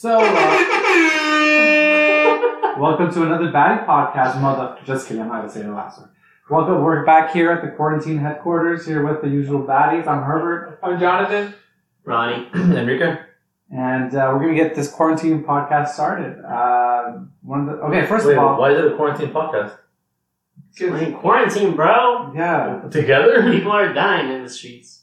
So, uh, welcome to another Baddie Podcast, mother. Just kidding, I'm not gonna say the last one. Welcome, we're back here at the quarantine headquarters here with the usual baddies. I'm Herbert, I'm Jonathan. Ronnie. Enrique? and uh, we're gonna get this quarantine podcast started. Uh, one of the okay, first Wait, of all, why is it a quarantine podcast? We're in quarantine, bro. yeah, Together? People are dying in the streets.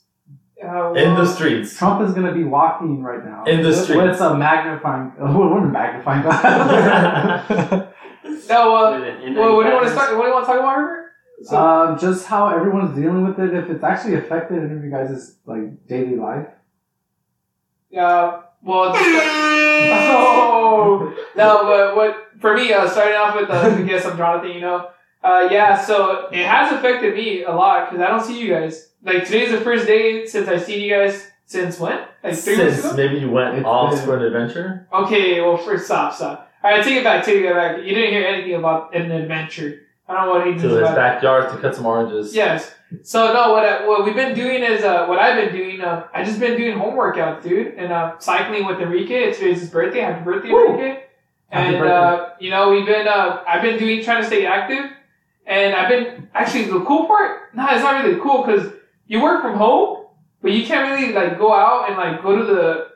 Uh, In the streets. Trump is gonna be walking right now In the streets. with a magnifying, uh, what a magnifying glass. No, uh, With an well, what do you want to N95. start? What do you want to talk about, Herbert? So, um, just how everyone's dealing with it, if it's actually affected any of you guys' like daily life. uh, well, just, oh, no, but what for me? Uh, starting off with, uh, I guess I'm Jonathan. You know, uh, yeah. So it has affected me a lot because I don't see you guys. Like today's the first day since I've seen you guys since when? Like three weeks Since ago. maybe you went It's off been- for an adventure. Okay, well, first stop, stop. All right, take it back, take it back. You didn't hear anything about an adventure. I don't know what he means To his about. backyard to cut some oranges. Yes. So no, what I, what we've been doing is uh, what I've been doing. Uh, I just been doing home workouts, dude, and uh, cycling with Enrique. It's his birthday. Happy birthday, Woo! Enrique! Happy And uh, you know we've been uh, I've been doing trying to stay active, and I've been actually the cool part. No, it's not really cool because you work from home, but you can't really like go out and like go to the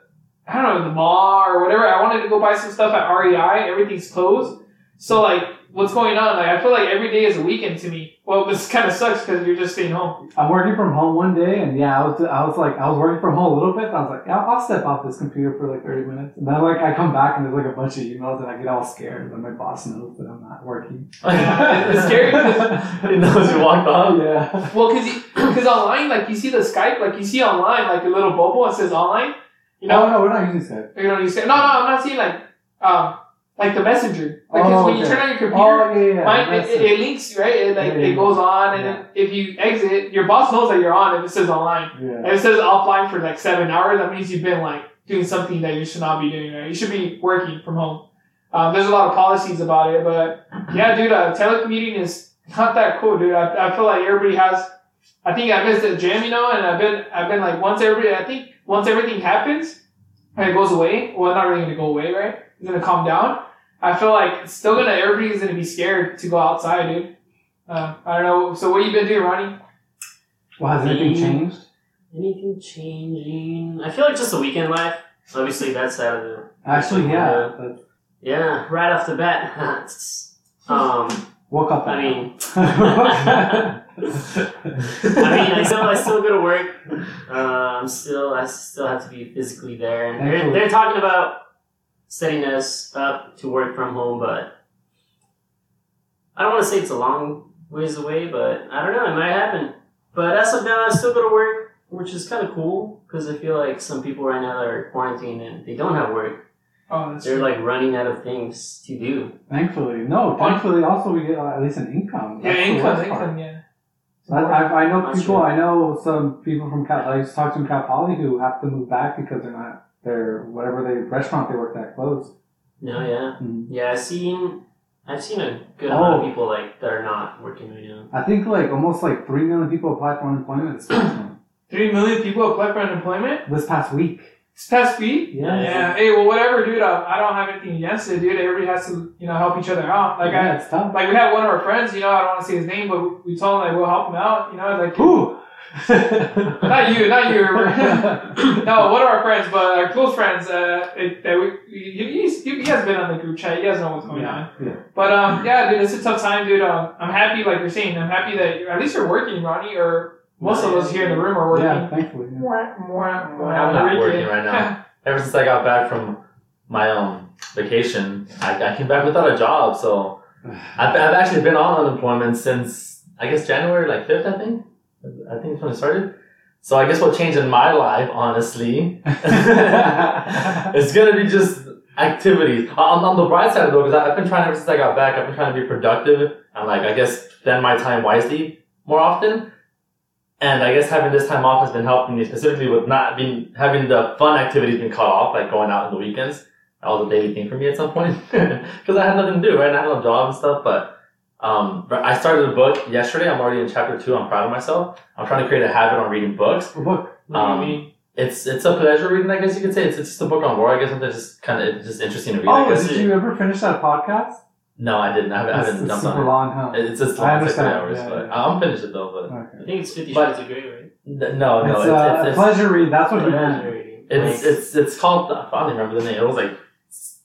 I don't know the mall or whatever. I wanted to go buy some stuff at REI. Everything's closed. So like, what's going on? Like, I feel like every day is a weekend to me. Well, this kind of sucks because you're just staying home. I'm working from home one day, and yeah, I was, I was like, I was working from home a little bit. And I was like, yeah, I'll step off this computer for like 30 minutes, and then like I come back and there's like a bunch of emails, and I get all scared, and my boss knows that I'm not working. it's scary scary 'cause- he knows you walked off. yeah. Well, because because online, like you see the Skype, like you see online, like a little bubble that says online. You know, oh, no, we're not using Skype. you know, you say no, no. I'm not seeing like um like the messenger. Like 'cause Oh, when you okay. turn on your computer. Oh yeah, yeah. Mine, it, it, it links, right? It, like, Yeah, it goes on, and if you exit, your boss knows that you're on if it says online. If it says offline for like seven hours, that means you've been like doing something that you should not be doing, right? You should be working from home. Um, there's a lot of policies about it, but yeah, dude, uh, telecommuting is not that cool, dude. I, I feel like everybody has. I think I missed the gym, you know, and I've been I've been like once every I think once everything happens and it goes away. Well, it's not really gonna go away, right? It's gonna calm down. I feel like it's still gonna everybody's gonna be scared to go outside, dude. Uh, I don't know. So what you been doing, Ronnie? Well, has anything changed? Anything changing? I feel like just the weekend life. Obviously, that's out of the. Actually, yeah. But Yeah, right off the bat. um, woke up. I mean, I I mean, I still, I still go to work. I'm still, I still have to be physically there. And they're, they're talking about setting us up to work from home, but I don't want to say it's a long ways away, but I don't know, it might happen. But as of now, I still go to work, which is kind of cool because I feel like some people right now that are quarantined and they don't have work. Oh, that's They're true. like running out of things to do. Thankfully, no. Thankfully, also we get uh, at least an income. yeah, income, income, yeah. I, I, I know people. true. I know some people from Cal. I used to talk to in Cal Poly who have to move back because they're not their whatever they restaurant they worked at closed. No, yeah, Mhm. yeah. I've seen, I've seen a good amount Oh. of people like that are not working right now. I think like almost like three million people applied for unemployment this past month. Three million people applied for unemployment This past week. This past week. Yeah. Yeah. Hey, well, whatever, dude. Uh, I don't have anything against it, dude. Everybody has to, you know, help each other out. Like yeah, I, it's tough. like we had one of our friends. You know, I don't want to say his name, but we, told him like we'll help him out. You know, it's like Who? not you, not you. no, one of our friends, but our close friends. Uh, it, that we, he, he has been on the group chat. He doesn't know what's going on. Yeah. But um, yeah, dude, it's a tough time, dude. Um, I'm happy, like you're saying, I'm happy that you're, at least you're working, Ronnie, or most of us here in the room are working. Yeah, thankfully. yeah. Mwah, mwah, mwah. I'm not working right now. Ever since I got back from my um vacation, I, I came back without a job. So I've, I've actually been on unemployment since I guess January like fifth. I think. I think it's when it started. So I guess what changed in my life, honestly, it's gonna be just activities. On, on the bright side though, because I've been trying ever since I got back, I've been trying to be productive and like I guess spend my time wisely more often. And I guess having this time off has been helping me specifically with not being having the fun activities been cut off, like going out in the weekends. That was a daily thing for me at some point because I had nothing to do, right? And I had no job and stuff. But um, I started a book yesterday. I'm already in chapter two. I'm proud of myself. I'm trying to create a habit on reading books. What book? What Um, mean? it's it's a pleasure reading, I guess you could say. It's, it's just a book on war. I guess something just kind of just interesting to read. Oh, did you ever finish that podcast? No, I didn't. I haven't, I It's, haven't it's jumped super on long, huh? it. It's just I long, it's like three understand, hours, yeah, but yeah. I'll finish it though. I Okay. think it's Fifty But- Shades of Grey, right? But no, no, it's, it's uh, it's, a it's, pleasure read. That's what he Pleasure meant. reading. It's it's it's called I don't remember the name. It was like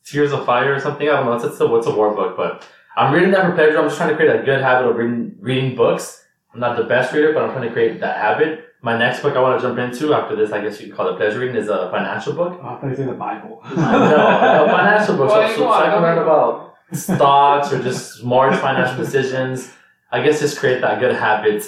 Tears of Fire or something. I don't know. It's, it's a what's a war book, but I'm reading that for pleasure. I'm just trying to create a good habit of reading reading books. I'm not the best reader, but I'm trying to create that habit. My next book I want to jump into after this, I guess you could call it pleasure reading, is a financial book. Oh, I thought you said the Bible. no, a financial book. Well, so, so, so I can don't learn about stocks or just smart financial decisions. I guess just create that good habit.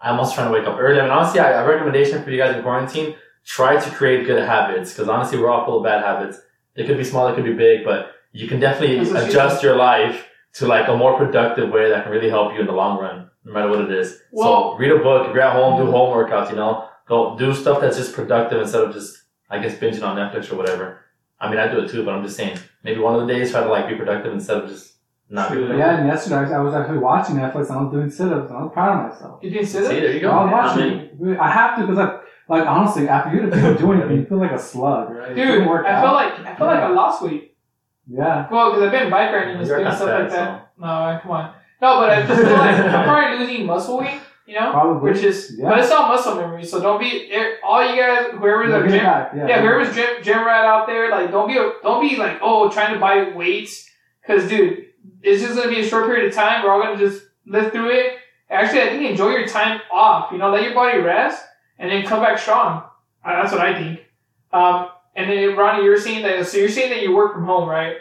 I'm also trying to wake up early. I mean, honestly, I, a recommendation for you guys in quarantine: try to create good habits because honestly, we're all full of bad habits. They could be small, they could be big, but you can definitely That's what she adjust your life to like a more productive way that can really help you in the long run, no matter what it is. Well- so read a book. If you're at home, do mm. home workouts. You know, go do stuff that's just productive instead of just, I guess, binging on Netflix or whatever. I mean, I do it too, but I'm just saying, maybe one of the days try to like be productive instead of just not be True. productive. Yeah, and yesterday I was, actually watching Netflix and I was doing sit-ups and I was proud of myself. You didn't say See, there you go. I was watching. I have to because like, like honestly, after you don't do anything, you feel like a slug, right? Dude, work I out. feel like I feel like I lost weight. yeah. Well, because I've been bike riding and doing stuff fat, like that. No, come on. No, but I just feel like I'm probably losing muscle weight. You know, Probably. which is Yeah. but it's all muscle memory. So don't be eh, all you guys, whoever's a gym, yeah. yeah, whoever's gym gym rat out there, like don't be don't be like oh trying to buy weights because dude, it's just gonna be a short period of time. We're all gonna just live through it. Actually, I think enjoy your time off. You know, let your body rest and then come back strong. Uh, that's what I think. Um, and then Ronnie, you're saying that. So you're saying that you work from home, right?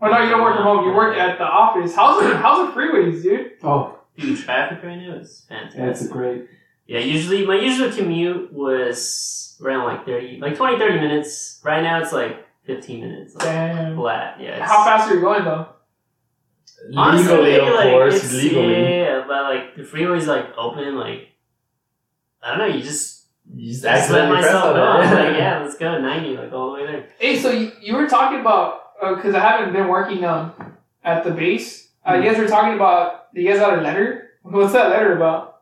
Oh no, you don't work from home. You work at the office. How's the how's the freeways, dude? Oh, dude, traffic right now is fantastic. yeah, a great. Yeah, usually my usual commute was around like 30, like 20, 30 minutes. Right now it's like 15 minutes. Like Damn. flat. Yeah. How fast are you going though? Honestly, legally, maybe, of like, course, it's- legally. Yeah, but like the freeway's like open, like I don't know, you just You just just let accidentally press myself on go. I'm it. like, yeah, let's go 90, like all the way there. Hey, so you, you were talking about because I haven't been working um at the base. Uh, you guys were talking about you guys got a letter. What's that letter about?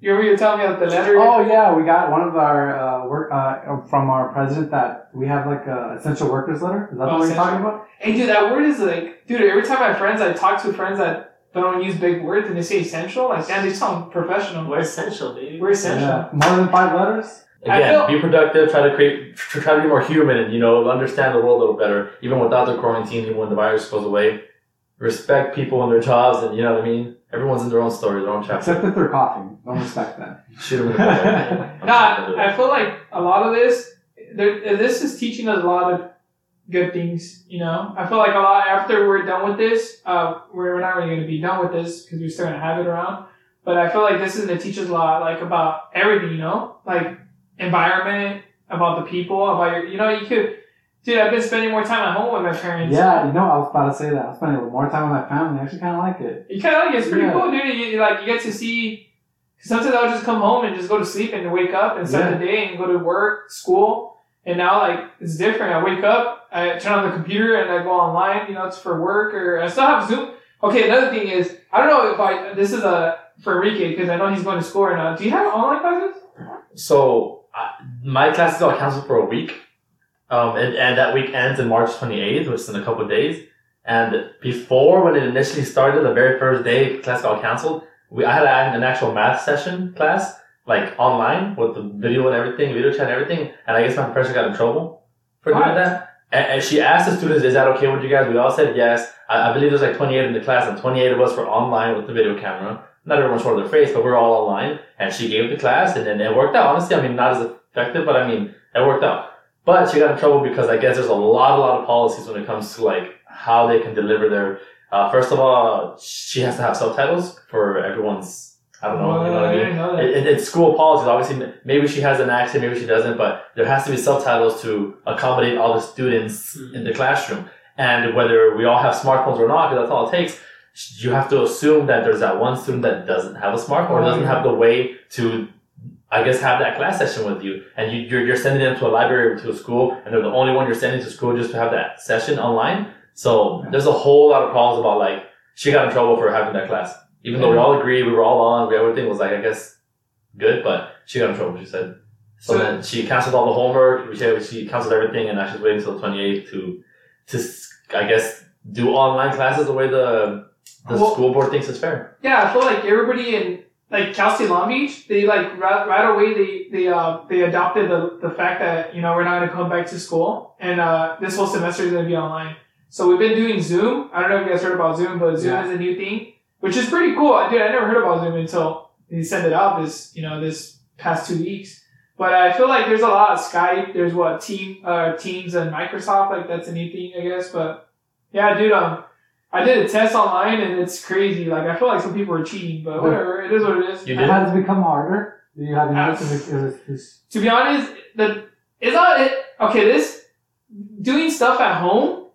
You were you telling me about the letter. Oh yeah, we got one of our uh, work uh, from our president that we have like a essential workers letter. Is that Oh, what you're talking about? Hey, dude, that word is like, dude. Every time I have friends, I talk to friends that don't use big words and they say essential. Like, damn, they sound professional. We're essential, baby. We're essential. Yeah. More than five letters. Again, feel- be productive. Try to create. Try to be more human, and you know, understand the world a little better. Even without the quarantine, even when the virus goes away, respect people and their jobs, and you know what I mean. Everyone's in their own story, their own chapter. Except if they're coughing. Don't respect that. Shoot them in the foot. I'm Nah, just gonna do I feel like a lot of this, there, this is teaching us a lot of good things. You know, I feel like a lot after we're done with this, uh, we're, we're not really going to be done with this because we're still going to have it around. But I feel like this is going to teach us a lot, like about everything. You know, like environment, about the people, about your. You know, you could. Dude, I've been spending more time at home with my parents. Yeah, you know, I was about to say that. I was spending more time with my family. I actually kind of like it. You kind of like it. It's pretty Yeah. cool, dude. You, you, like you get to see. Sometimes I would just come home and just go to sleep and wake up and start Yeah. the day and go to work, school. And now like it's different. I wake up, I turn on the computer and I go online. You know, it's for work or I still have Zoom. Okay, another thing is I don't know if I this is a for Enrique because I know he's going to school right now. Do you have online classes? So uh, my classes all canceled for a week, um, and, and that week ends in March 28th, which is in a couple of days. And before, when it initially started, the very first day class got canceled, we I had an actual math session class, like online with the video and everything, video chat and everything. And I guess my professor got in trouble for doing that. And, and she asked the students, "Is that okay with you guys?" We all said yes. I, I believe there's like 28 in the class, and 28 of us were online with the video camera. Not everyone showed their face, but we're all online. And she gave the class, and then it worked out. Honestly, I mean, not as effective, but I mean, it worked out. But she got in trouble because I guess there's a lot, a lot of policies when it comes to like how they can deliver their. Uh, first of all, she has to have subtitles for everyone's. I don't know. you know what I mean? know. It, it, it's school policies. Obviously, maybe she has an accent, maybe she doesn't, but there has to be subtitles to accommodate all the students in the classroom. And whether we all have smartphones or not, because that's all it takes, you have to assume that there's that one student that doesn't have a smartphone or doesn't have the way to, I guess, have that class session with you. And you, you're, you're sending them to a library or to a school, and they're the only one you're sending to school just to have that session online. So there's a whole lot of problems about like, she got in trouble for having that class. Even though we all agreed, we were all on, we, everything was like, I guess, good, but she got in trouble, she said. So, So- then she canceled all the homework. She, she canceled everything, and now she's waiting until the 28th to, to I guess, do online classes the way the the Well- school board thinks is fair. Yeah, I feel like everybody in like Cal State Long Beach, they like right, right away they they uh they adopted the the fact that you know we're not gonna come back to school and uh this whole semester is gonna be online. So we've been doing Zoom. I don't know if you guys heard about Zoom, but Zoom Yeah. is a new thing, which is pretty cool. I Dude, I never heard about Zoom until they sent it out this you know this past two weeks. But I feel like there's a lot of Skype. There's what team uh Teams and Microsoft like that's a new thing I guess. But yeah, dude, um. I did a test online and it's crazy. Like I feel like some people are cheating, but whatever. It is what it is. You It did? has become harder. Do you have noticed it was, To be honest, the it's not it. Okay, this doing stuff at home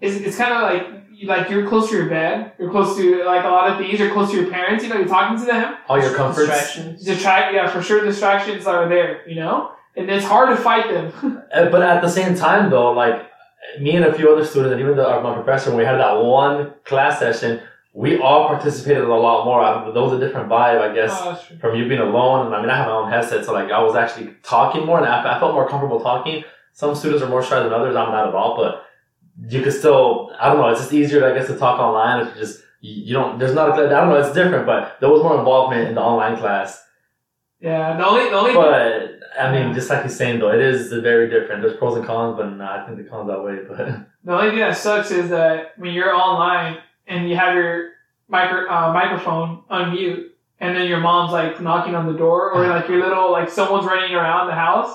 is it's kind of like you- like you're close to your bed. You're close to like a lot of things. You're close to your parents. You know, you're talking to them. All your comforts. Distractions. Distract, yeah, for sure. Distractions are there. You know, and it's hard to fight them. Uh, But at the same time, though, like me and a few other students, and even the, my professor, when we had that one class session, we all participated a lot more. I, there was a different vibe, I guess, Oh, from you being alone. And I mean, I have my own headset, so like I was actually talking more, and I, I felt more comfortable talking. Some students are more shy than others. I'm not at all, but you could still. I don't know. It's just easier, I guess, to talk online if you just you you don't. There's not. A, I don't know. It's different, but there was more involvement in the online class. Yeah, the only the only But I mean, just like you're saying though, it is very different. There's pros and cons, but nah, I think the cons outweigh. But The only thing that sucks is that when you're online and you have your micro uh, microphone on mute, and then your mom's like knocking on the door, or like your little like someone's running around the house,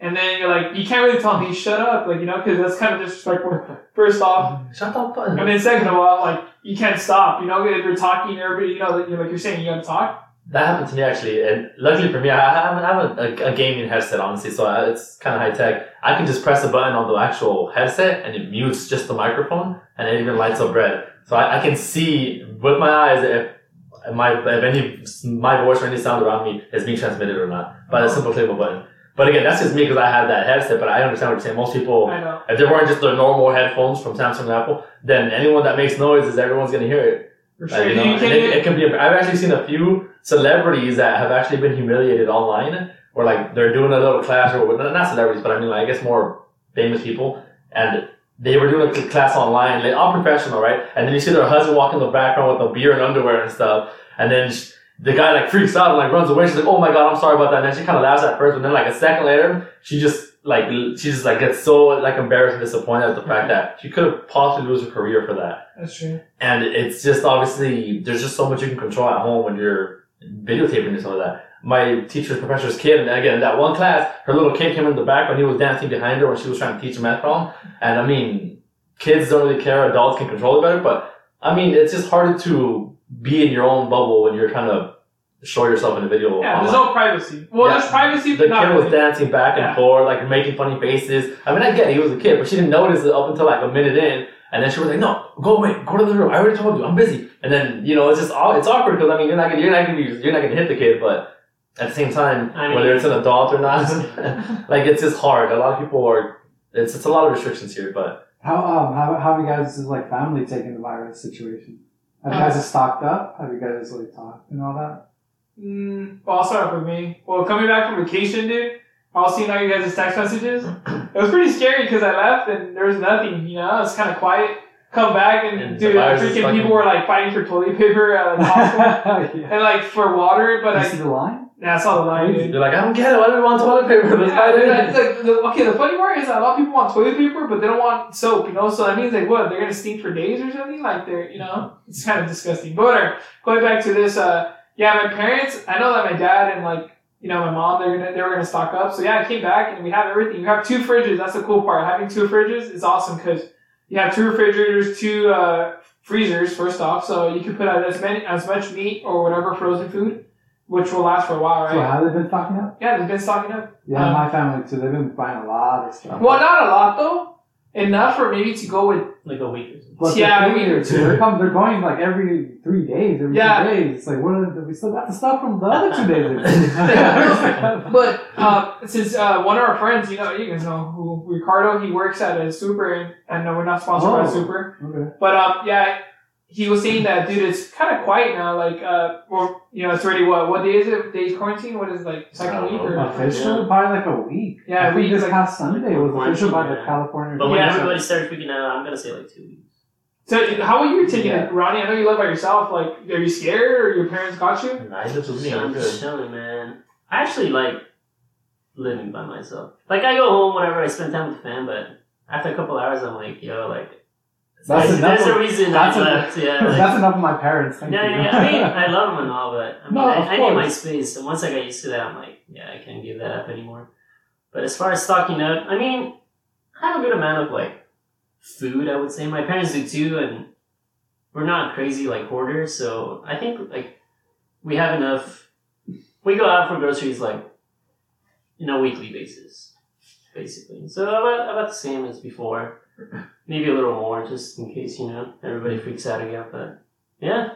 and then you're like you can't really tell me shut up, like you know, because that's kind of disrespectful. First off, shut up, button. and then second of all, like you can't stop. You know, if you're talking, everybody, you know, you're, like you're saying, you gotta talk. That happened to me actually, and luckily for me, I have, I have a, a, gaming headset, honestly, so uh, it's kind of high tech. I can just press a button on the actual headset, and it mutes just the microphone, and it even lights up red. So I, I can see with my eyes if my if any my voice or any sound around me is being transmitted or not by the simple click of a button. But again, that's just me because I have that headset. But I understand what you're saying. Most people, I know. if they weren't just the normal headphones from Samsung and Apple, then anyone that makes noise is everyone's gonna hear it. Sure. you know, it, it can be. I've actually seen a few celebrities that have actually been humiliated online, or like they're doing a little class, or not celebrities, but I mean, like, I guess more famous people, and they were doing a class online, like all professional, right? And then you see their husband walk in the background with a beer and underwear and stuff, and then the guy like freaks out and like runs away. She's like, "Oh my god, I'm sorry about that." And then she kind of laughs at first, but then like a second later, she just like she's just like gets so like embarrassed and disappointed at the fact that she could have possibly lose her career for that. That's true. And it's just obviously there's just so much you can control at home when you're videotaping and some of that. My teacher's professor's kid, and again that one class, her little kid came in the back when he was dancing behind her when she was trying to teach a math problem. And I mean, kids don't really care; adults can control it better. But I mean, it's just harder to be in your own bubble when you're trying to show yourself in a video. Yeah, there's no privacy. Well, Yeah. there's privacy, The but not kid was dancing back and Yeah. forth, like making funny faces. I mean, I get it, he was a kid, but she didn't notice it up until like a minute in, and then she was like, "No, go away, go to the room. I already told you, I'm busy." And then you know, it's just aw- it's awkward because I mean, you're not gonna you're not gonna be you're not gonna hit the kid, but at the same time, I mean- whether it's an adult or not, like it's just hard. A lot of people are. It's it's a lot of restrictions here, but how um how how have you guys as like family taken the virus situation? Have you Uh, guys stocked up? Have you guys like talked and all that? Mm, well, I'll start off with me. Well, coming back from vacation, dude, I was seeing all you guys' text messages. It was pretty scary because I left and there was nothing, you know, it's kind of quiet. Come back and, And dude, virus freaking fucking- people were like fighting for toilet paper at the hospital yeah. and like for water, but you see the line? yeah, I saw the line, dude. they're like, "I don't get it. Why do we want toilet paper? Let's Yeah, dude, it." like, the, okay, the funny part is that a lot of people want toilet paper, but they don't want soap, you know. So that means like what? They're gonna stink for days or something. Like they're, you know, it's kind of disgusting. But whatever. Going back to this, uh, yeah, my parents. I know that my dad and like you know my mom, they're gonna they were gonna stock up. So yeah, I came back and we have everything. You have two fridges. That's the cool part. Having two fridges is awesome because you have two refrigerators, two uh, freezers. First off, so you can put out as many as much meat or whatever frozen food, which will last for a while, right? So how they been stocking up? Yeah, they've been stocking up. Yeah, Um, my family too. They've been buying a lot of stuff. Well, not a lot though. Enough for maybe to go with. Like a week or something. But yeah, the we- thing is, they're, coming, they're going like every three days, every Yeah. two days. It's like, what are the, we still got the stuff from the other two days. But uh, since uh, one of our friends, you know, you guys know who Ricardo, he works at a super, and, and no, we're not sponsored by Oh. Super. okay. But um, yeah, he was saying that dude, it's kind of quiet now. Like, uh, or you know, it's already what? What day is it? Days quarantine? What is it, like I second don't week know. or? Official by like a week. Yeah, I think week, this like- past Sunday was Like official by the. California. But when Yeah. everybody started freaking out, I'm gonna say like two weeks. So how are you taking Yeah. it, Ronnie? I know you live by yourself. Like, are you scared or your parents got you? And I live with me. I'm I'm just good. chilling, man. I actually like living by myself. Like I go home whenever I spend time with the fam, but after a couple hours, I'm like, yo, like That's enough. there's a of- reason that's I a- left. Yeah, like, That's enough of my parents. Thank yeah, you. yeah, yeah. I mean, I love them and all, but I mean, No, I, I need my space. And once I got used to that, I'm like, yeah, I can't give that up anymore. But as far as stocking up, I mean, I have a good amount of like food. I would say my parents do too, and we're not crazy like hoarders. So I think like we have enough. We go out for groceries like in a weekly basis, basically. So about about the same as before. Maybe a little more, just in case you know everybody freaks out again. But yeah,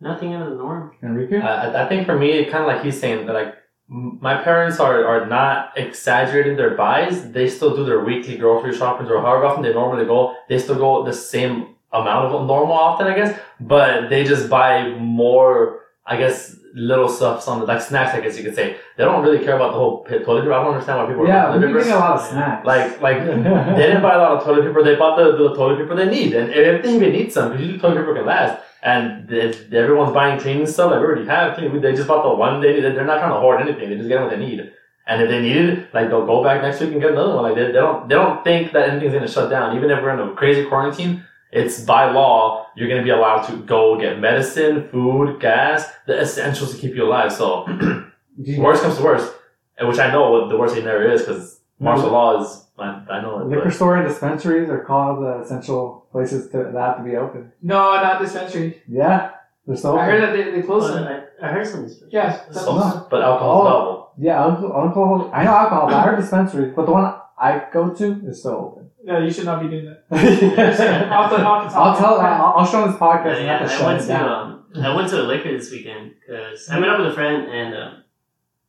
nothing out of the norm. Enrique? I, I think for me, it kind of like he's saying that like my parents are, are not exaggerating their buys. They still do their weekly grocery shopping or however often they normally go. They still go the same amount of normal often, I guess. But they just buy more, I guess, little stuffs on the like snacks. I guess you could say they don't really care about the whole pit toilet paper. I don't understand why people are yeah, toilet getting a lot of snacks. Like like they didn't buy a lot of toilet paper. They bought the, the toilet paper they need, and if they even need some, because usually toilet paper can last. And if everyone's buying cleaning stuff, like we already have cleaning, they just bought the one they need. They're not trying to hoard anything. They just get what they need. And if they need it, like they'll go back next week and get another one. Like they, they don't they don't think that anything's gonna shut down. Even if we're in a crazy quarantine, it's by law you're gonna be allowed to go get medicine, food, gas, the essentials to keep you alive. So worst comes to worst, which I know what the worst thing there is because martial law is. I, I know it. Liquor But store and dispensaries are called the essential places to, that have to be open. No, not dispensary. Yeah, they're still I open. heard that they, they closed them. I, I heard some special. Yeah, that's No. but alcohol's Oh. double. Yeah, alcohol, alcohol. I know alcohol, but I heard dispensaries. But the one I go to is still No, you should not be doing that. open. off the, off the top. I'll tell. I'll, I'll show on this podcast Yeah, yeah, I went to down. um, I went to a liquor this weekend because I met up with a friend and um,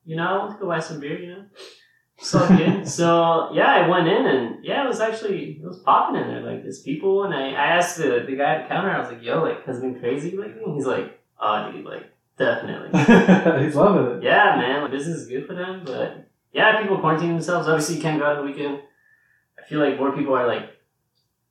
you know I went to go buy some beer. You know, so good. so yeah, I went in and yeah, it was actually it was popping in there. Like there's people and I, I asked the, the guy at the counter. I was like, "Yo, like has it been crazy lately?" And he's like, "Oh, dude, like definitely." He's loving it. yeah, man, like, business is good for them, but yeah, people quarantine themselves. Obviously, you can't go out on the weekend. I feel like more people are like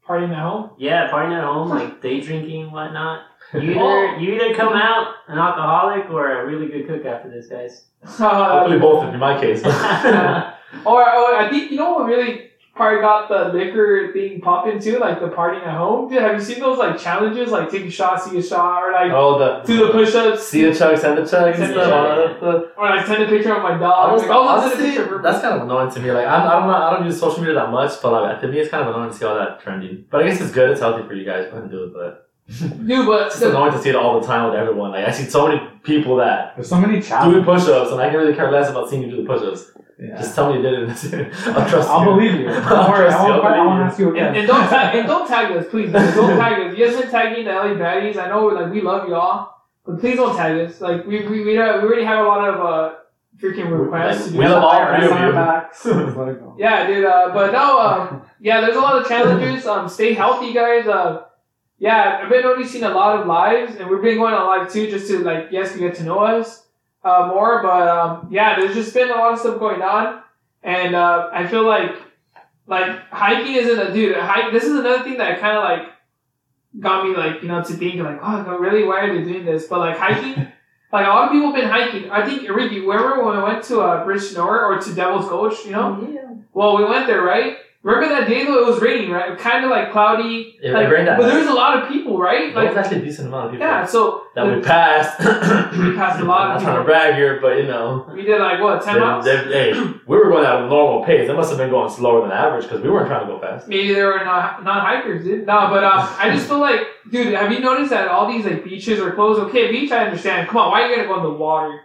Partying at home. yeah, partying at home, like day drinking, whatnot. You either you either come out an alcoholic or a really good cook after this, guys. Uh, Hopefully both in my case. Or, or I think you know what really probably got the liquor thing popping too, like the partying at home. Dude, have you seen those like challenges, like take a shot, see a shot, or like oh, the do the push-ups, see the chug, send the chug Send the stuff. chug, all that stuff. or like send a picture of my dog. Honestly, like, oh, let's send a honestly, picture of that's kind of annoying to me. Like I'm, I don't know, I don't use social media that much, but like, to me it's kind of annoying to see all that trending. But I guess it's good. It's healthy for you guys. Go ahead and do it. But Dude, but it's just annoying to see it all the time with everyone. Like I see so many people that There's so many doing challenges. push-ups, and I can really care less about seeing you do the push-ups. Yeah. Just tell me you did it. I'll trust I'll you. believe you. I'll Don't worry, trust I you. won't, I'll I won't believe ask you and, again. and don't tag and don't tag us, please. man. Don't tag us. You guys been tagging the LA baddies. I know, like we love y'all, but please don't tag us. Like we we we, uh, we already have a lot of uh freaking requests. to do We love all three of you. backs. Just let it go. Yeah, dude. Uh, but no, um, yeah, there's a lot of challenges. Um, stay healthy, guys. Uh, yeah, I've been noticing a lot of lives, and we've been going on live too, just to like, yes, to get to know us uh, more. But um, yeah, there's just been a lot of stuff going on, and uh, I feel like like hiking isn't a dude. Hike. This is another thing that kind of like got me like you know to think like, oh, really, why are they doing this? But like hiking. Like a lot of people have been hiking. I think Ricky, remember when we went to uh, Bridge Nor or to Devil's Gulch, you know? yeah. Well, we went there, right? Remember that day though? It was raining, right? Kind of like cloudy. It, like, it rained that but night. there was a lot of people, right? There was actually a decent amount of people yeah. So that we passed. We passed a lot of I'm not trying to brag here, but you know. we did like what ten They, miles? they, hey, we were going at a normal pace. They must have been going slower than average because we weren't trying to go fast. Maybe they were not not hikers, dude. No, but um, I just feel like, dude, have you noticed that all these like beaches are closed? Okay, beach, I understand. Come on, why are you gonna go in the water?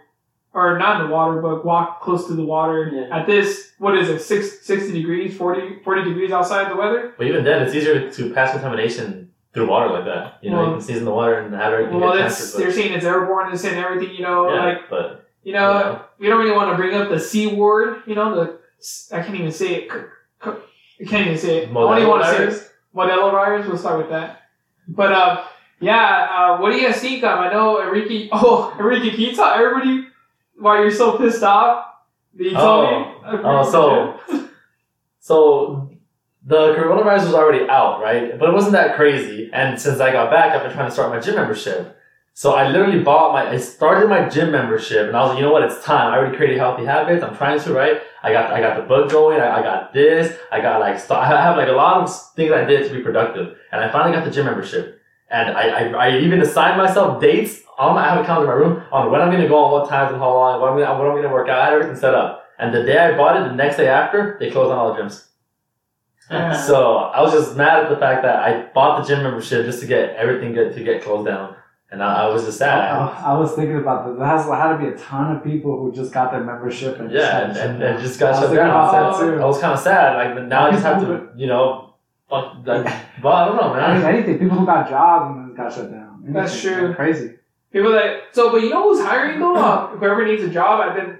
Or not in the water, but walk close to the water Yeah. at this, what is it, six, 60 degrees, 40, 40 degrees outside the weather? But even then, it's easier to pass contamination through water like that. You know, Well- you can season the water and have it. Well, get it's, cancer, they're saying it's airborne, they're saying everything, you know, yeah, like, but you know, you know, we don't really want to bring up the C word, you know, the, I can't even say it. C- c- I can't even say it. I don't want to say it. virus? Modelo virus, we'll start with that. But, uh, Yeah, uh, what do you guys think? Um, I know Enrique. Oh, Enrique, can you tell everybody why you're so pissed off? That you told Oh. me. Oh, so- So the coronavirus was already out, right? But it wasn't that crazy. And since I got back, I've been trying to start my gym membership. So I literally bought my, I started my gym membership, and I was like, you know what? It's time. I already created healthy habits. I'm trying to, right? I got, I got the book going. I, I got this. I got like, st- I have like a lot of things I did to be productive, and I finally got the gym membership. And I, I, I even assigned myself dates on my, I have a calendar in my room on when I'm gonna go on what times and how long, what I'm gonna, what I'm gonna work out. I had everything set up. And the day I bought it, the next day after, they closed on all the gyms. Yeah. So I was just mad at the fact that I bought the gym membership just to get everything good to get closed down, and I, I was just I, sad. I was thinking about this. There has had to be a ton of people who just got their membership and yeah, just and, got and, shut and just got shut down. about that So. I was kind of sad. Like but now I just have to, you know, fuck. Like, but I don't know, I mean, man. anything. People who got jobs and then got shut down. That's Anything. true. Crazy. People that so, but you know who's hiring though? Um, whoever needs a job, I've been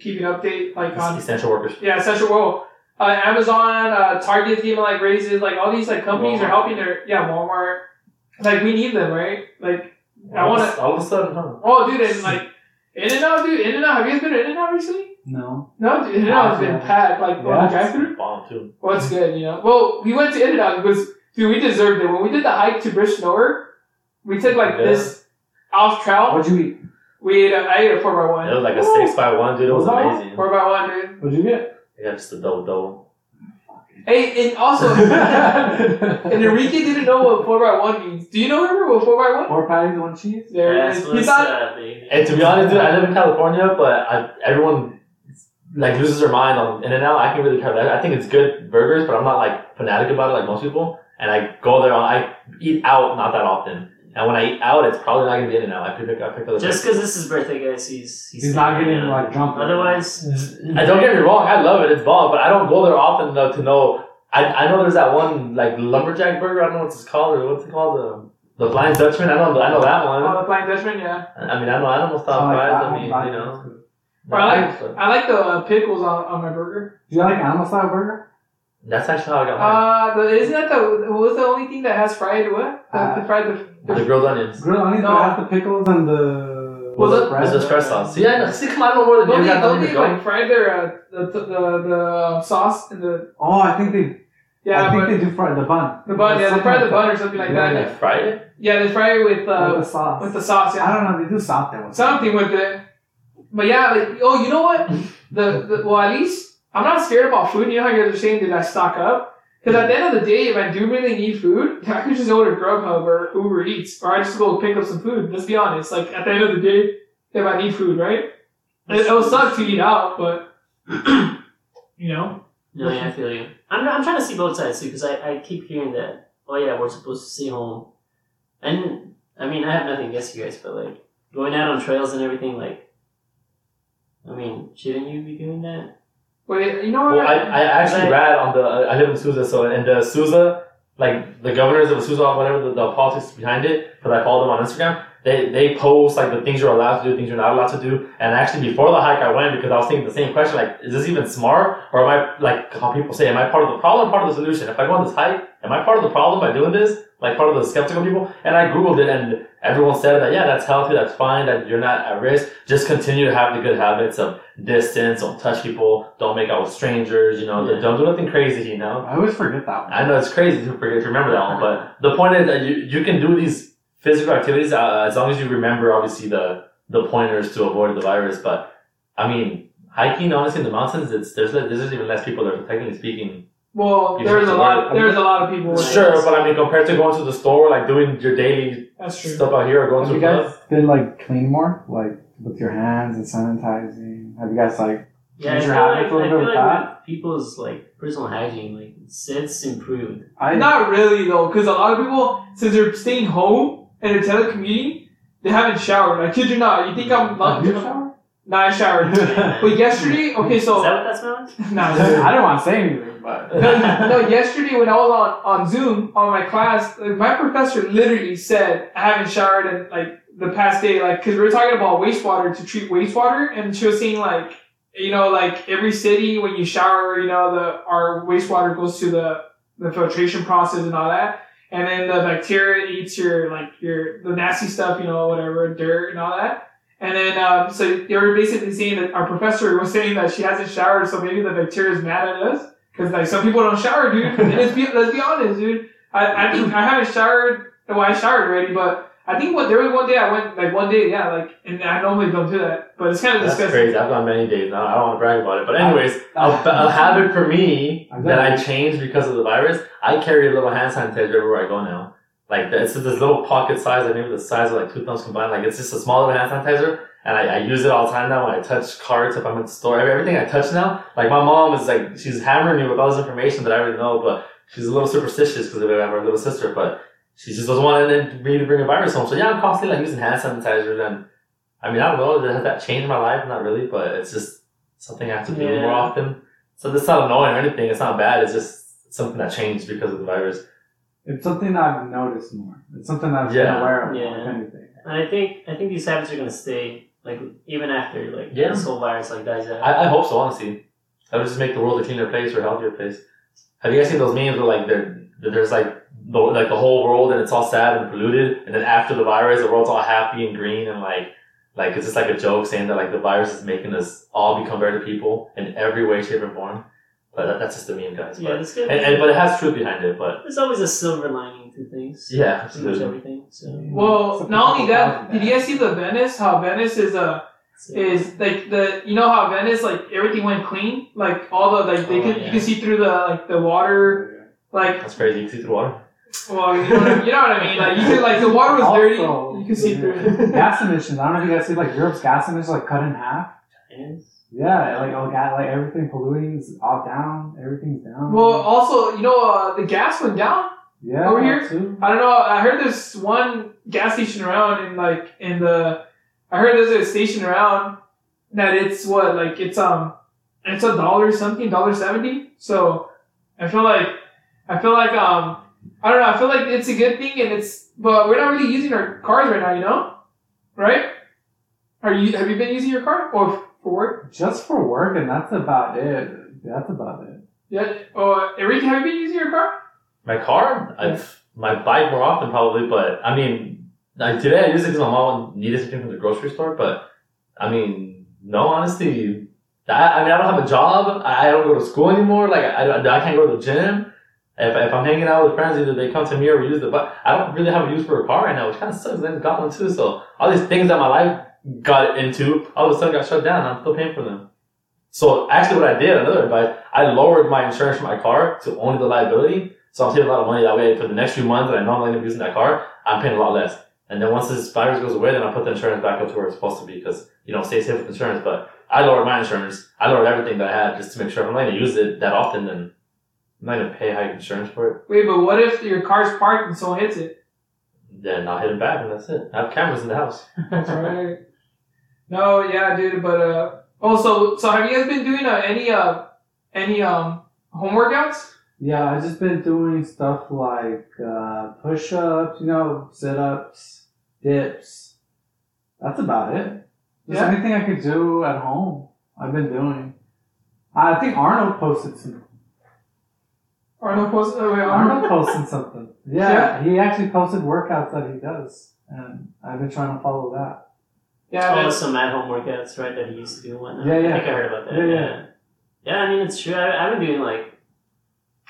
keeping update like on Essential workers. yeah, Essential World. Uh, Amazon, uh, Target's giving like raises, like all these like companies are helping their yeah Walmart. Like we need them, right? Like I All of wanna- all of a sudden, huh? oh, dude, and like In and Out, dude, In and Out. Have you guys been to In and Out recently? No. No, dude, In and Out has been packed. Like on the Yeah. drive through. Bomb too. Well, it's good, you know. Well, we went to In and Out because dude, we deserved it. When we did the hike to Bridge we took like Yeah. this off trail. What'd you eat? We ate a, I ate a four by one. It was like a Woo! six by one, dude. It was Wow. amazing. Four by one, dude. What'd you get? Yeah, just a double double. Hey, and also, and Enrique didn't know what four by one means. Do you know remember what four by one? Four patties, one cheese. There it That's is. He what's thought. And to be honest, dude, I live in California, but I, everyone like loses her mind on In and Out. I can really try that. I think it's good burgers, but I'm not like fanatic about it like most people. And I go there. On, I eat out not that often. And when I eat out, it's probably not gonna be In and Out. I pick I pick other. Just because this is birthday, guys, he's he's, He's not getting yeah. like drunk. Otherwise, I don't get me wrong, I love it. It's bomb, but I don't go there often enough to know. I, I know there's that one like lumberjack burger. I don't know what it's called or what's it called um, the the Flying Dutchman. I know I know that one. oh, the Flying Dutchman, yeah. I mean I know animal I style like fries. that I one, mean that you one's know. Good. I like I like the uh, pickles on, on my burger. Do you like animal style burger? That's actually how I got mine. Uh, the, isn't that the what was the only thing that has fried what? The, Uh, the fried the, the the grilled onions. Grilled onions, No. but it the pickles and the. Was the it- bread. There's the stress sauce. See, I know. See, come on, I know more than don't you. they, got don't they like fry their uh, the, the the the sauce in the Oh, I think they. yeah I think but they do fry the bun. the bun yeah they Something fry the bun or something like Yeah, that. Yeah, fry it. Yeah, they fry it with uh with the sauce. with the sauce. I don't know. They do something with it. something with it. But yeah, like oh, you know what? The, the well, at least I'm not scared about food. You know how you guys are saying did I stock up? Because at the end of the day, if I do really need food, I could just order Grubhub or Uber Eats, or I just go pick up some food. Let's be honest. Like at the end of the day, if I need food, right? It, it'll suck to eat out, but you know. no, yeah, I feel you. I'm, I'm trying to see both sides too because I, I keep hearing that. Oh yeah, we're supposed to stay home, and I mean I have nothing against you guys, but like going out on trails and everything, like. I mean, shouldn't you be doing that? Wait, you know what? Well, I, I actually Like- read on the. I live in Azusa, so in the Azusa, like the governors of the Azusa, whatever the, the politics behind it, because I follow them on Instagram. They they post like the things you're allowed to do, things you're not allowed to do. And actually, before the hike, I went because I was thinking the same question: like, is this even smart, or am I like how people say, am I part of the problem, part of the solution? If I go on this hike, am I part of the problem by doing this? Like part of the skeptical people? And I googled it, and everyone said that yeah, that's healthy, that's fine, that you're not at risk. Just continue to have the good habits of distance, don't touch people, don't make out with strangers, you know, Yeah. don't do nothing crazy, you know. I always forget that one. I know it's crazy to forget to remember that one, but the point is that you, you can do these physical activities uh, as long as you remember, obviously, the the pointers to avoid the virus. But I mean, hiking honestly in the mountains, it's there's le- there's even less people there. Technically speaking, well, You there's a lot. worry. There's a lot of people. with sure, but I mean, compared to going to the store, like doing your daily That's true. stuff out here or going Have to you a club. guys been like clean more, like with your hands and sanitizing? Have you guys like? Yeah, I Change feel your like, habits a little I bit feel with like that? with people's like personal hygiene, like it's, it's improved. I Not really though, because a lot of people, since they're staying home and they're telecommuting, they haven't showered. I kid you not. You think I'm Have you showered? Nah, I showered. but yesterday, okay, so. Is so that what that smells? nah, I don't want to say anything, but no, no, yesterday when I was on, on Zoom on my class, like, my professor literally said I haven't showered in like the past day, like because we were talking about wastewater to treat wastewater, and she was saying like you know like every city when you shower, you know the our wastewater goes to the the filtration process and all that, and then the bacteria eats your like your the nasty stuff, you know, whatever, dirt and all that. And then um, so they were basically saying that our professor was saying that she hasn't showered, so maybe the bacteria is mad at us because like some people don't shower, dude. And let's be let's be honest, dude. I, I I haven't showered. Well, I showered already, but I think what there was one day I went like one day, yeah, like and I normally don't do that, but it's kind of That's disgusting. crazy. I've gone many days now. I don't want to brag about it. But anyways, a, a habit for me that I changed because of the virus, I carry a little hand sanitizer everywhere I go now. Like it's this little pocket size, like maybe the size of like two thumbs combined. Like it's just a small little hand sanitizer, and I, I use it all the time now when I touch carts if I'm at the store. Everything I touch now, like my mom is like she's hammering me with all this information that I already know, but she's a little superstitious because I have her little sister, but she just doesn't want me to bring a virus home. So yeah, I'm constantly like using hand sanitizer. And I mean, I don't know, has that changed my life? Not really, but it's just something I have to do Yeah. more often. So it's not annoying or anything. It's not bad. It's just something that changed because of the virus. It's something I've noticed more. It's something I've Yeah. been aware of, Yeah. if anything. And I think I think these habits are gonna stay like even after like Yeah. this whole virus like dies out. I, I hope so, honestly. That would just make the world a cleaner place or a healthier place. Have you guys seen those memes where like there, there's like the, like the whole world and it's all sad and polluted, and then after the virus, the world's all happy and green and like like it's just like a joke saying that like the virus is making us all become better people in every way, shape, and form. But that, that's just a meme, guys. yeah, But, good. and, and but it has truth behind it. But There's always a silver lining to things. yeah, Pretty much absolutely. everything. So Well, not only that, did you guys see the Venice? How Venice is uh so- is like the you know how Venice like everything went clean, like all the like they Oh, could yeah. you can see through the like the water, like That's crazy. You can see through the water. well you know what I, you know what I mean, like you could like the water was dirty, Also, you could see through it. gas emissions. I don't know if you guys see like Europe's gas emissions like cut in half. Yes. Yeah, like all gas, like everything polluting is all down. Everything's down. Well, also you know uh, the gas went down. yeah, over here? too. I don't know. I heard there's one gas station around in like in the. I heard there's a station around that it's what like it's um it's a dollar something dollar seventy. So I feel like I feel like um I don't know. I feel like it's a good thing and it's but we're not really using our cars right now. You know, right? Are you have you been using your car or for work? Just for work, and that's about it. That's about it. Yeah. Or Enrique, have you been using your car? My car, I've my bike more often probably, but I mean, like today I used it because my mom needed something from the grocery store. But I mean, no, honestly, I, I mean, I don't have a job. I I don't go to school anymore. Like I, I, I can't go to the gym. If, if I'm hanging out with friends, either they come to me or we use it. But I don't really have a use for a car right now, which kind of sucks. Then got one too. So all these things that my life got into, all of a sudden got shut down. I'm still paying for them. So actually, what I did, another advice, I lowered my insurance for my car to only the liability. So I'm saving a lot of money that way. For the next few months that I know I'm going to be using that car, I'm paying a lot less. And then once this virus goes away, then I put the insurance back up to where it's supposed to be because you know stay safe with insurance. But I lowered my insurance. I lowered everything that I had just to make sure if I'm not going to use it that often, then I'm not going to pay high insurance for it. Wait, but what if your car's parked and someone hits it? Then I'll hit it back and that's it. I have cameras in the house. That's right. No, yeah, dude. But uh, also, so have you guys been doing uh, any uh, any um home workouts? Yeah, I've just been doing stuff like uh, push ups, you know, sit ups, dips. That's about it. Just Yeah. anything I could do at home, I've been doing. I think Arnold posted some. Arnold posted. Oh, wait, Arnold Arnold. posted something. Yeah, he actually posted workouts that he does, and I've been trying to follow that. Yeah, Oh, man. some at home workouts, right? That he used to do and whatnot. Yeah, yeah. I think I heard about that. Yeah, Yeah, yeah. yeah. I mean, it's true. I, I've been doing like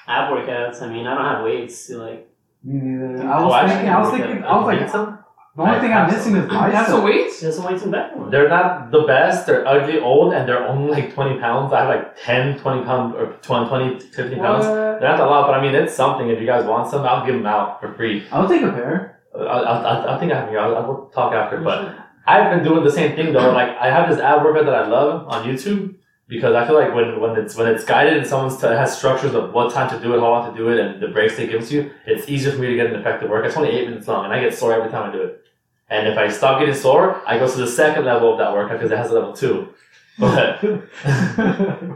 ab workouts. I mean, I don't have weights to like. Me neither. I was actually, thinking. I was thinking. I was Need like, some? The only I thing I'm have missing is You have some weights? There's some weights in the back. They're not the best. They're ugly, old, and they're only like 20 pounds. I have like 10, 20 pounds, or 20, 20 50 pounds. What? They're not a lot, but I mean, it's something. If you guys want some, I'll give them out for free. I'll take a pair. I, I, I- I think I have here. I'll, I'll talk after. But I've been doing the same thing though. Like I have this ab workout that I love on YouTube because I feel like when, when it's when it's guided and someone's t- has structures of what time to do it, how long to do it, and the breaks they give to you, it's easier for me to get an effective workout. It's only eight minutes long, and I get sore every time I do it. And if I stop getting sore, I go to the second level of that workout because it has a level two. But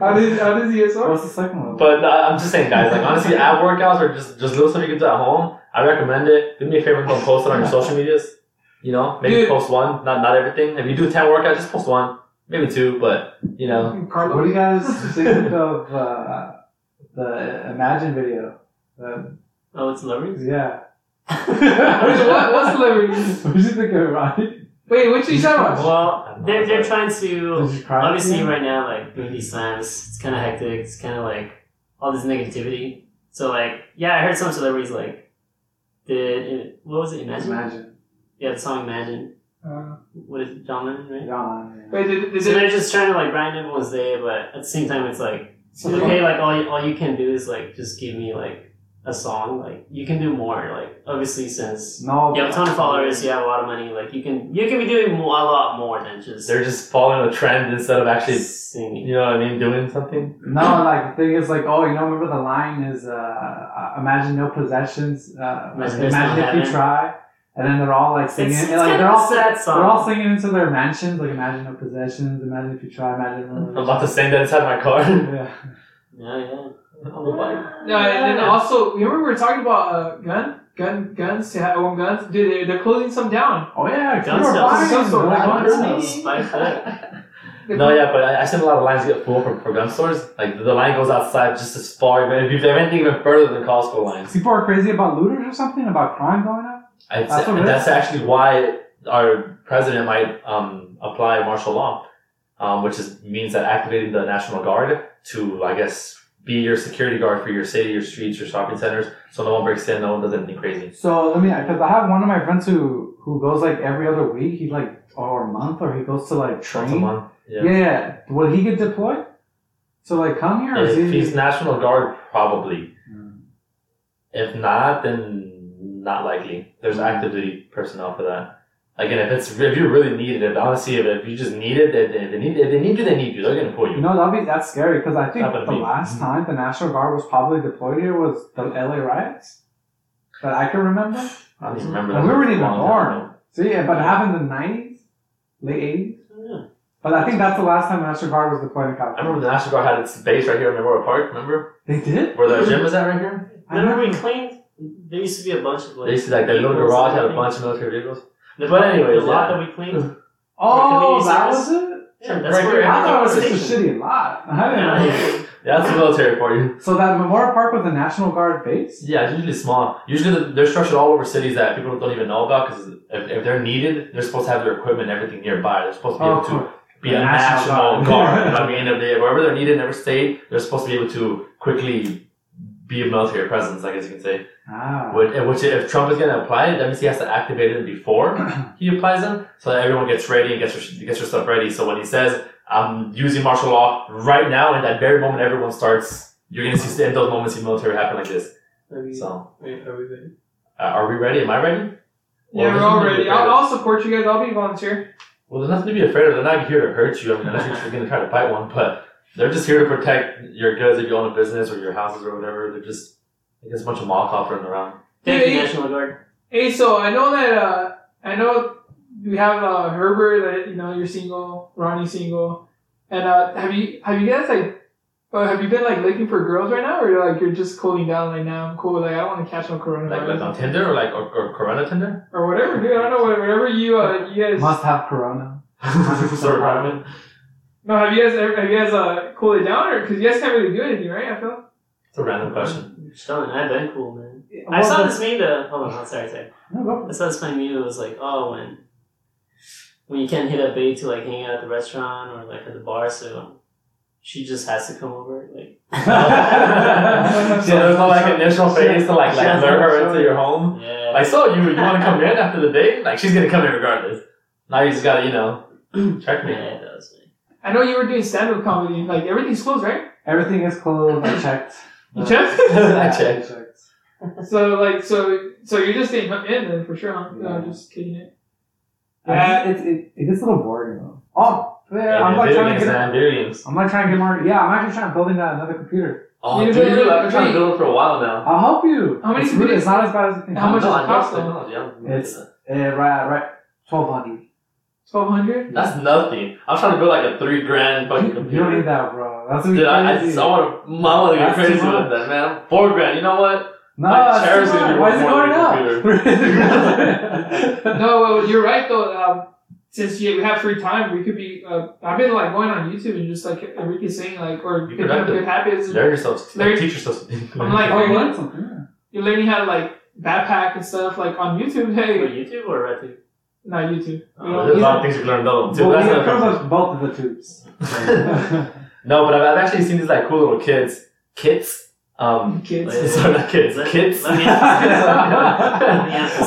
How did how does he get sore? What's the second one? But uh, I'm just saying, guys. Like honestly, ab workouts are just just little stuff you can do at home. I recommend it. Do me a favor and don't post it on your social medias. You know, maybe Dude. post one, not not everything. If you do ten workouts, just post one, maybe two. But you know, What do you guys think of uh, the Imagine video? Uh, Oh, it's lovers. yeah, Which what? What celebrity? What did you think of it, Ronnie? Wait, which you talking about? well, they're they're trying to Did you cry? obviously Yeah. right now like during these times it's kind of hectic. It's kind of like all this negativity. So like yeah, I heard some celebrities like did what was it? Imagine. Imagine. Yeah, the song Imagine. Uh, What is it? John Lennon, right? Yeah, wait, did, did, So did, they're just trying to like brighten everyone's day, but at the same time, it's like okay, like all you, all you can do is like just give me like a song. Like you can do more. Like obviously, since No. you have a ton of followers, you have a lot of money. Like you can you can be doing a lot more than just They're just following a trend instead of actually, singing. you know what I mean, doing something. No, like the thing is like, oh, you know, remember the line is, uh, uh imagine no possessions, uh, Imagine imagine, there's no if you try, and then they're all like singing, It's, it's and, like they're all a sad song. they're all singing into their mansions, like imagine no possessions, imagine if you try, imagine. I'm about to sing that inside my car. Yeah. yeah, yeah. On the bike. No, and then also, remember we were talking about uh, gun, gun, guns to have own guns. Dude, they're, they're closing some down. Oh yeah, Gun people sales. buying Gun them, store, they're like, like, gun "Oh, sales." By foot. No, yeah, but I, I seen a lot of lines get full for, for gun stores. Like the line goes outside just as far, even if you have anything even further than Costco lines. People are crazy about looters or something, about crime going up. I'd That's say- what and that's actually why our president might um, apply martial law, um, which is means that activating the National Guard to, I guess, be your security guard for your city, your streets, your shopping centers, so no one breaks in, no one does anything crazy. So let me, because I have one of my friends who who goes like every other week. He like or a month, or he goes to like Once a train. month. Yeah. Yeah. Will he get deployed? So like come here, or is If he? he's National Guard, probably. Hmm. If not, then not likely. There's active duty personnel for that. Again, if it's if you really need it, if honestly, if, if you just need it, if they, if they need if they need you, they need you. They're gonna pull You you. know that'd be that's scary because I think Not gonna the be. last time the National Guard was probably deployed here was the LA riots that I can remember. I don't even remember. That. we weren't even born. See, yeah, but it happened in the nineties, late eighties. Oh, yeah. But I think that's the last time the National Guard was deployed in California. I remember the National Guard had its base right here in Memorial Park. Remember They did. where the gym is at right here? I Remember we cleaned? There used to be a bunch of like. They used to like their little garage had a bunch of military vehicles. The, But anyways, the lot yeah. that we cleaned. Oh, that service. was it. Yeah, that's Right where here. I thought it was just a shitty lot. I didn't Yeah, know. yeah. Yeah, that's the military for you. So that Memorial Park was the National Guard base. Yeah, it's usually small. Usually they're structured all over cities that people don't even know about because if, if they're needed, they're supposed to have their equipment and everything nearby. They're supposed to be Oh, able to be a National national Guard. guard. you know what I mean? If they, wherever they're needed in every state, they're supposed to be able to quickly be a military presence, I guess you can say. Ah. Which, which if Trump is going to apply it, that means he has to activate it before he applies them, so that everyone gets ready and gets their, gets their stuff ready. So when he says, I'm using martial law right now, in that very moment everyone starts, you're going to see in those moments in military happen like this. Are we, So, wait, are we ready? uh, are we ready? Am I ready? Yeah, we're all nothing to be ready. I'll. I'll support you guys. I'll be a volunteer. Well, there's nothing to be afraid of. They're not here to hurt you. I mean, unless you're going to try to fight one, but they're just here to protect your goods if you own a business or your houses or whatever. They're just, I guess, a bunch of Molotovs running around. Thank Yeah, you. National Guard. Hey, so I know that uh, I know we have uh, Herbert. That you know you're single, Ronnie single, and uh, have you have you guys like, uh, have you been like looking for girls right now, or like you're just cooling down? right now I'm cool. Like I don't want to catch no corona. Like, like on Tinder or like or, or Corona Tinder? or whatever, dude. I don't know whatever you uh you guys. Must have Corona. Sorry, Robin. No, have you guys ever, have you guys uh cooled it down or because you guys can't really do anything, right? I feel. It's a random question. Sean, I've been cool, man. I saw this meme. The hold on, sorry, sorry. No, go I saw this funny meme. It was like, oh, when when you can't hit a babe to like hang out at the restaurant or like at the bar, so she just has to come over. Like, yeah, there's no like initial phase to like like lure her into your home. yeah, Like, so you you want to come in after the date? Like, she's gonna come in regardless. Now you just gotta you know check me. it does. Man. I know you were doing stand-up comedy. Like everything's closed, right? Everything is closed. I checked. You checked. I checked. so like so so you're just staying in then for sure. Huh? No, Yeah. just kidding it. Yeah, it, it, it gets a little boring though. Oh, yeah, Yeah, I'm like trying to get. I'm like trying to get more. Yeah, I'm actually trying to building that another computer. Oh, You dude, I've been trying to build it for a while now. I'll help you. How many It's, computers- it's not as bad as you think. How much No, does it I cost, though? technology. It's- Uh, right, right. Twelve hundred. Twelve hundred. That's nothing. I'm trying to build like a three grand fucking computer. You don't computer. need that, bro. That's what Dude, I, I, crazy. just, I want to, I want to get crazy with that, man. Four grand. You know what? no, my that's chair's too much. Why is it going up? No, you're right though. Um, since you, we have free time, we could be. Uh, I've been like going on YouTube and just like Enrique saying like or Be picking up productive. good habits. Learn yourself. Learn- Teach yourself something. I'm like, oh, you you learned something. yeah. You're learning how to like backpack and stuff like on YouTube. Or Hey, YouTube or RedTube? Not YouTube. Oh, You There's a lot of things you can learn about them too. Well, That's yeah, it another- comes with both of the tubes. no, but I've, I've actually seen these like cool little kids. Kits. Um, kids. Like- sorry, not kids. Let- Kits. let me-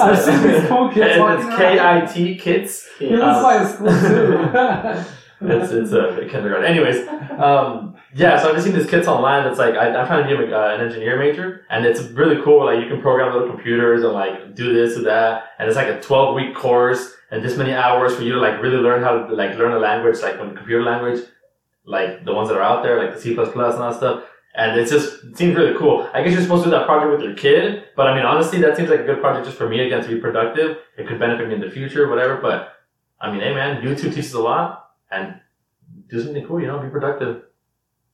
I've seen these cool kids and it's. K I T Kits. He looks like a school too. It's it's a kindergarten. Anyways, um, yeah. So I've just seeing these kits online. That's like I, I'm trying to be uh, an engineer major, and it's really cool. Like you can program little computers and like do this or that, and it's like a 12 week course and this many hours for you to like really learn how to like learn a language, like when computer language, like the ones that are out there, like the C and all that stuff. And it's just it seems really cool. I guess you're supposed to do that project with your kid, but I mean honestly, that seems like a good project just for me again to be productive. It could benefit me in the future, whatever. But I mean, hey man, YouTube teaches a lot and do something cool, you know, be productive.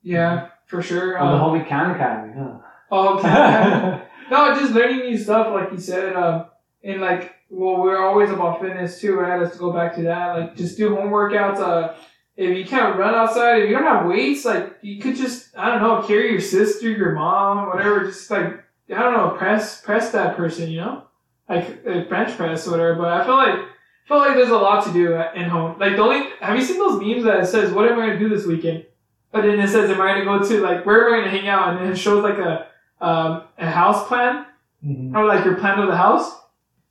yeah, for sure. On the Um, homie Khan Academy, huh? oh, okay. no, just learning new stuff, like you said. Um, and like, well, we're always about fitness too, right? Let's go back to that. Like, just do home workouts. Uh, if you can't run outside, if you don't have weights, like you could just, I don't know, carry your sister, your mom, whatever. Just like, I don't know, press press that person, you know, like uh, bench press or whatever. But I feel like. I feel like there's a lot to do at, in home. Like the only have you seen those memes that it says, "What am I gonna do this weekend?" But then it says, "Am I gonna go to like where am I gonna hang out?" And then it shows like a um, a house plan Mhm. or like your plan of the house.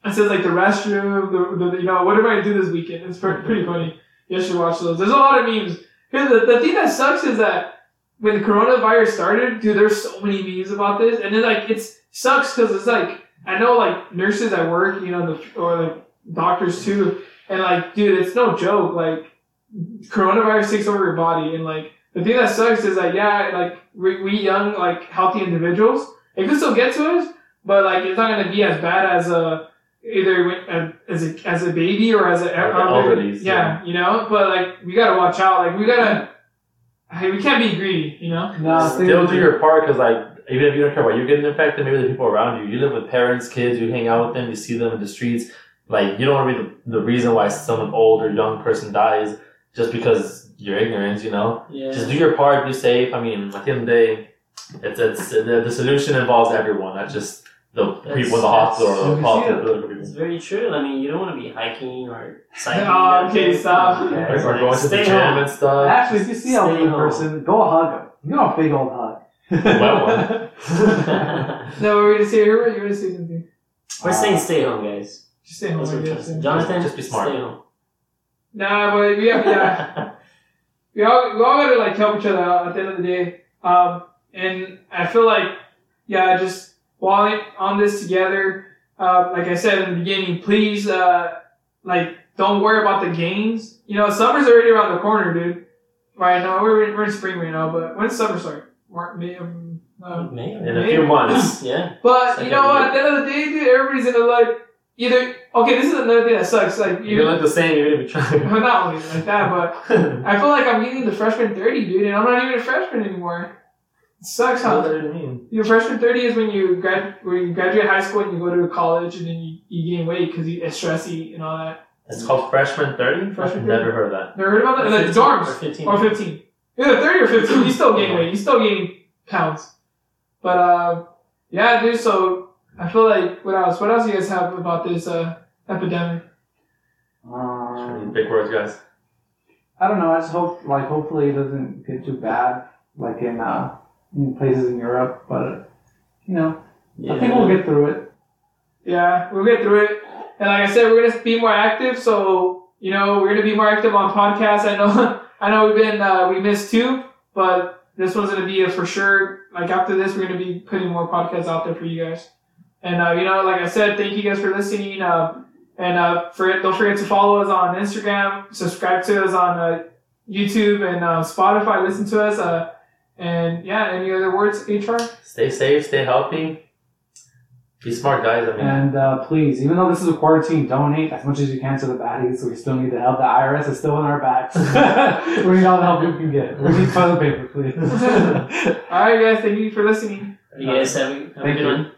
It says like the restroom, the, the you know what am I gonna do this weekend? It's pretty, pretty funny. You should watch those. There's a lot of memes. Because the, the thing that sucks is that when the coronavirus started, dude, there's so many memes about this, and then like it's sucks because it's like I know like nurses at work, you know, the, or like doctors too, and like dude, it's no joke. Like coronavirus takes over your body, and like the thing that sucks is that yeah, like we, we young like healthy individuals, it can still get to us, but like it's not gonna be as bad as a either uh, as a as a baby or as a Or the elderlies, yeah, you know. But like we gotta watch out. Like we gotta. Hey, we can't be greedy, you know. No, Still do your part because, like, even if you don't care about you getting infected, maybe the people around you. You live with parents, kids, you hang out with them, you see them in the streets. Like, you don't want to be the, the reason why some old or young person dies just because you're ignorant, you know? Yeah. Just do your part, be safe. I mean, at the end of the day, it's, it's the, the solution involves everyone, not just the That's- people in the hospital or the political, you political It's very true. I mean, you don't want to be hiking or cycling. Oh, okay, stop. Yeah, Or, or like, going to the stay gym home. and stuff. Actually, if you see a Stay older home. person, go hug them. You know, a big old hug. No, we're gonna say here. You're gonna say something. We're saying uh, stay home, guys. Just stay home. That's I guess. trying to say. Jonathan, Just be smart. Stay home. Nah, but we have yeah. we all we all gotta like help each other out at the end of the day. Um, and I feel like yeah, just while on this together, uh, like I said in the beginning, please uh, like don't worry about the games. You know, summer's already around the corner, dude. Right now we're in, we're in spring right now, but when's summer start? March, May, um, uh, May. In a few months. Yeah. but Second you know what? At the end of the day, dude, everybody's gonna like either. Okay, this is another thing that sucks. Like You can look the same even if you try. well, not only like that, but I feel like I'm getting the freshman 30, dude, and I'm not even a freshman anymore. It sucks What how does that mean? your freshman 30 is when you grad when you graduate high school and you go to college and then you, you gain weight because you it's stressy and all that. It's called freshman 30? Freshman I've never heard of that. Never heard about that? Or the 15, Or dorms 15. or 15. Either 30 or 15, you still gain weight. You still gain pounds. But uh, yeah, dude. So I feel like what else? What else do you guys have about this uh epidemic? Um, Big words, guys. I don't know. I just hope, like, hopefully it doesn't get too bad, like in uh, in places in Europe. But you know, I think we'll get through it. Yeah, we'll get through it. And like I said, we're gonna be more active. So you know, we're gonna be more active on podcasts. I know, I know we've been uh, we missed two, but this one's gonna be a for sure. Like after this, we're gonna be putting more podcasts out there for you guys. And uh, you know, like I said, thank you guys for listening. Uh, and uh, for don't forget to follow us on Instagram, subscribe to us on uh, YouTube and uh, Spotify. Listen to us. Uh, and yeah, any other words, HR? Stay safe, stay healthy. Be smart, guys. I mean, And uh, please, even though this is a quarantine, donate as much as you can to the baddies. We still need the help. The IRS is still in our backs. we need all the help we can get. We need toilet paper, please. All right, guys. Thank you for listening. You guys have a, have a good one.